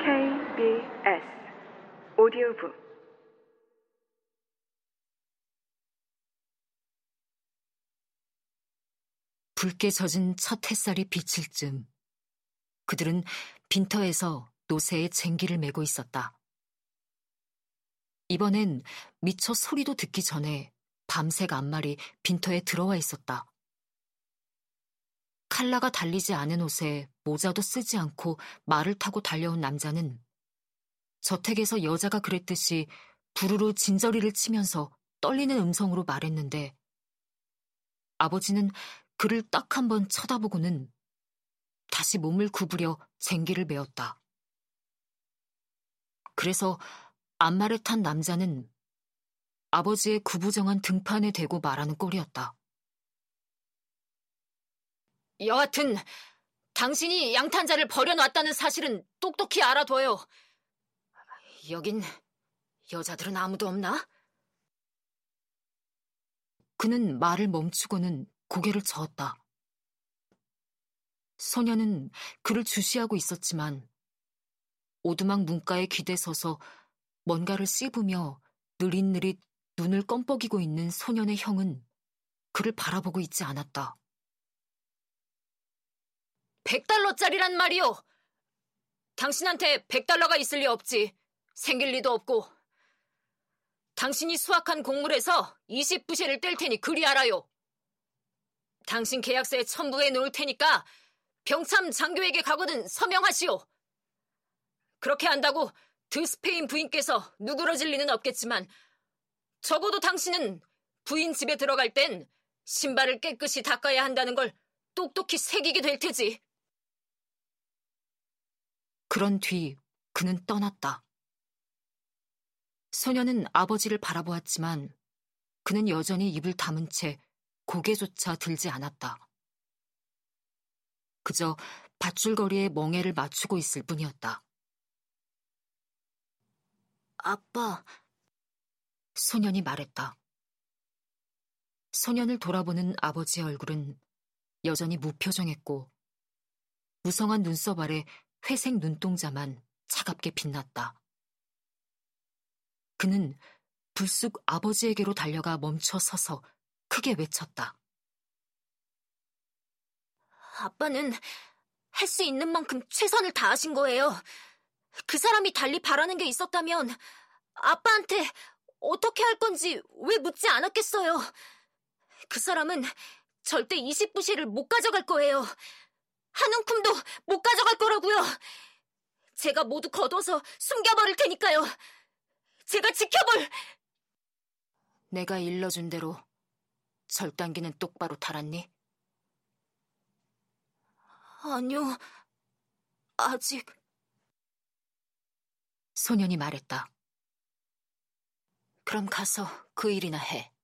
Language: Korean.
KBS 오디오북 붉게 젖은 첫 햇살이 비칠 즈음 그들은 빈터에서 노새에 쟁기를 메고 있었다. 이번엔 미처 소리도 듣기 전에 밤색 앞말이 빈터에 들어와 있었다. 칼라가 달리지 않은 옷에 모자도 쓰지 않고 말을 타고 달려온 남자는 저택에서 여자가 그랬듯이 부르르 진저리를 치면서 떨리는 음성으로 말했는데 아버지는 그를 딱 한 번 쳐다보고는 다시 몸을 구부려 쟁기를 메었다. 그래서 앞말에 탄 남자는 아버지의 구부정한 등판에 대고 말하는 꼴이었다. 여하튼 당신이 양탄자를 버려놨다는 사실은 똑똑히 알아둬요. 여긴 여자들은 아무도 없나? 그는 말을 멈추고는 고개를 저었다. 소녀는 그를 주시하고 있었지만 오두막 문가에 기대 서서 뭔가를 씹으며 느릿느릿 눈을 껌뻑이고 있는 소년의 형은 그를 바라보고 있지 않았다. 백달러짜리란 말이오! 당신한테 백달러가 있을 리 없지. 생길 리도 없고. 당신이 수확한 곡물에서 20부실을 뗄 테니 그리 알아요. 당신 계약서에 첨부해 놓을 테니까 병참 장교에게 가거든 서명하시오. 그렇게 한다고 드스페인 부인께서 누그러질 리는 없겠지만 적어도 당신은 부인 집에 들어갈 땐 신발을 깨끗이 닦아야 한다는 걸 똑똑히 새기게 될 테지. 그런 뒤 그는 떠났다. 소녀는 아버지를 바라보았지만 그는 여전히 입을 다문 채 고개조차 들지 않았다. 그저 밧줄거리에 멍해를 맞추고 있을 뿐이었다. 아빠, 소년이 말했다. 소년을 돌아보는 아버지의 얼굴은 여전히 무표정했고 무성한 눈썹 아래 회색 눈동자만 차갑게 빛났다. 그는 불쑥 아버지에게로 달려가 멈춰 서서 크게 외쳤다. 아빠는 할 수 있는 만큼 최선을 다하신 거예요. 그 사람이 달리 바라는 게 있었다면 아빠한테 어떻게 할 건지 왜 묻지 않았겠어요. 그 사람은 절대 20부실을 못 가져갈 거예요. 한 움큼도 못 가져갈 거라고요. 제가 모두 걷어서 숨겨버릴 테니까요. 제가 지켜볼. 내가 일러준 대로 절단기는 똑바로 달았니? 아니요, 아직. 소년이 말했다. 그럼 가서 그 일이나 해.